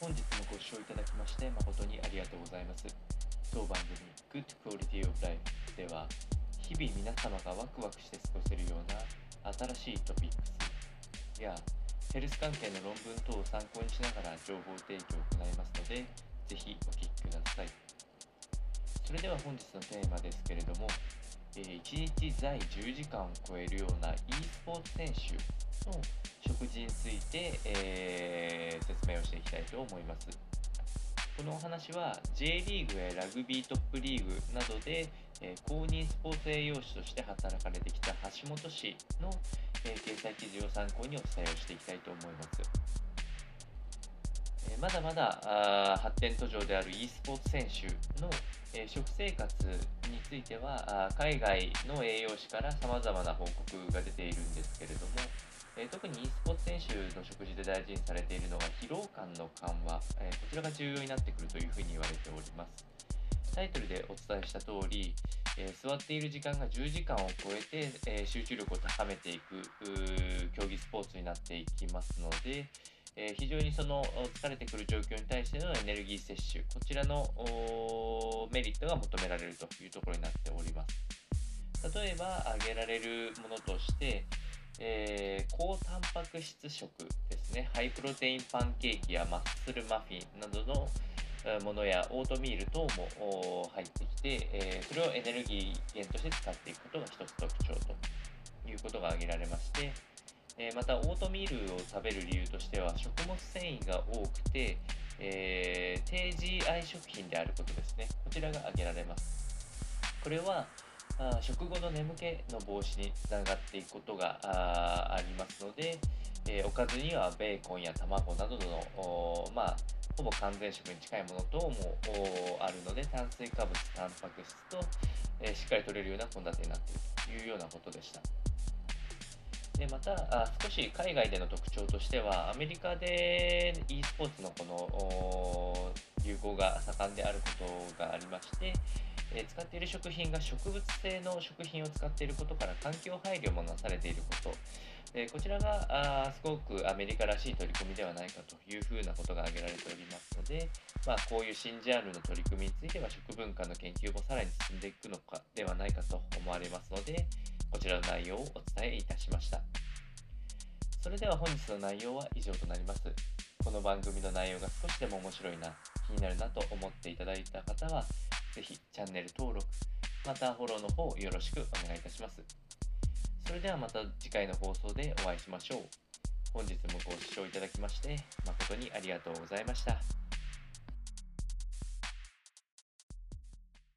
本日もご視聴いただきまして誠にありがとうございます。当番組 Good Quality of Life では日々皆様がワクワクして過ごせるような新しいトピックスやヘルス関係の論文等を参考にしながら情報提供を行いますのでぜひお聞きください。それでは本日のテーマですけれども、え1日在10時間を超えるような e スポーツ選手の食事について、えーきたいと思います。このお話は J リーグやラグビートップリーグなどで、え公認スポーツ栄養士として働かれてきた橋本氏の、え掲載記事を参考にお伝えをしていきたいと思います。えまだまだ発展途上である e スポーツ選手の、え食生活についてはあ海外の栄養士からさまざまな報告が出ているんですけれども、え特に e スポーツ選手の食事で大事にされているのが疲労感の緩和、えこちらが重要になってくるというふうに言われております。タイトルでお伝えした通り、え座っている時間が10時間を超えて、え集中力を高めていく競技スポーツになっていきますので、え非常にその疲れてくる状況に対してのエネルギー摂取こちらのメリットが求められるというところになっております。例えば挙げられるものとして、えー高タンパク質食ですね。ハイプロテインパンケーキやマッスルマフィンなどのものやオートミール等も入ってきて、えーそれをエネルギー源として使っていくことが一つ特徴ということが挙げられまして、えーまたオートミールを食べる理由としては食物繊維が多くて、えー低 GI 食品であることですね。こちらが挙げられます。これはあ食後の眠気の防止につながっていくことがあありますので、えーおかずにはベーコンや卵などのまあほぼ完全食に近いもの等もあるので炭水化物タンパク質と、えーしっかり取れるような献立になっているというようなことでした。でまたあ少し海外での特徴としてはアメリカで e スポーツのこの流行が盛んであることがありまして、え使っている食品が植物性の食品を使っていることから環境配慮もなされていること。えこちらがあすごくアメリカらしい取り組みではないかというふうなことが挙げられておりますので、まあ、こういう新ジャンルの取り組みについては食文化の研究もさらに進んでいくのかではないかと思われますのでこちらの内容をお伝えいたしました。それでは本日の内容は以上となります。この番組の内容が少しでも面白いな気になるなと思っていただいた方はぜひチャンネル登録またフォローの方よろしくお願いいたしますそれではまた次回の放送でお会いしましょう。本日もご視聴いただきまして誠にありがとうございました。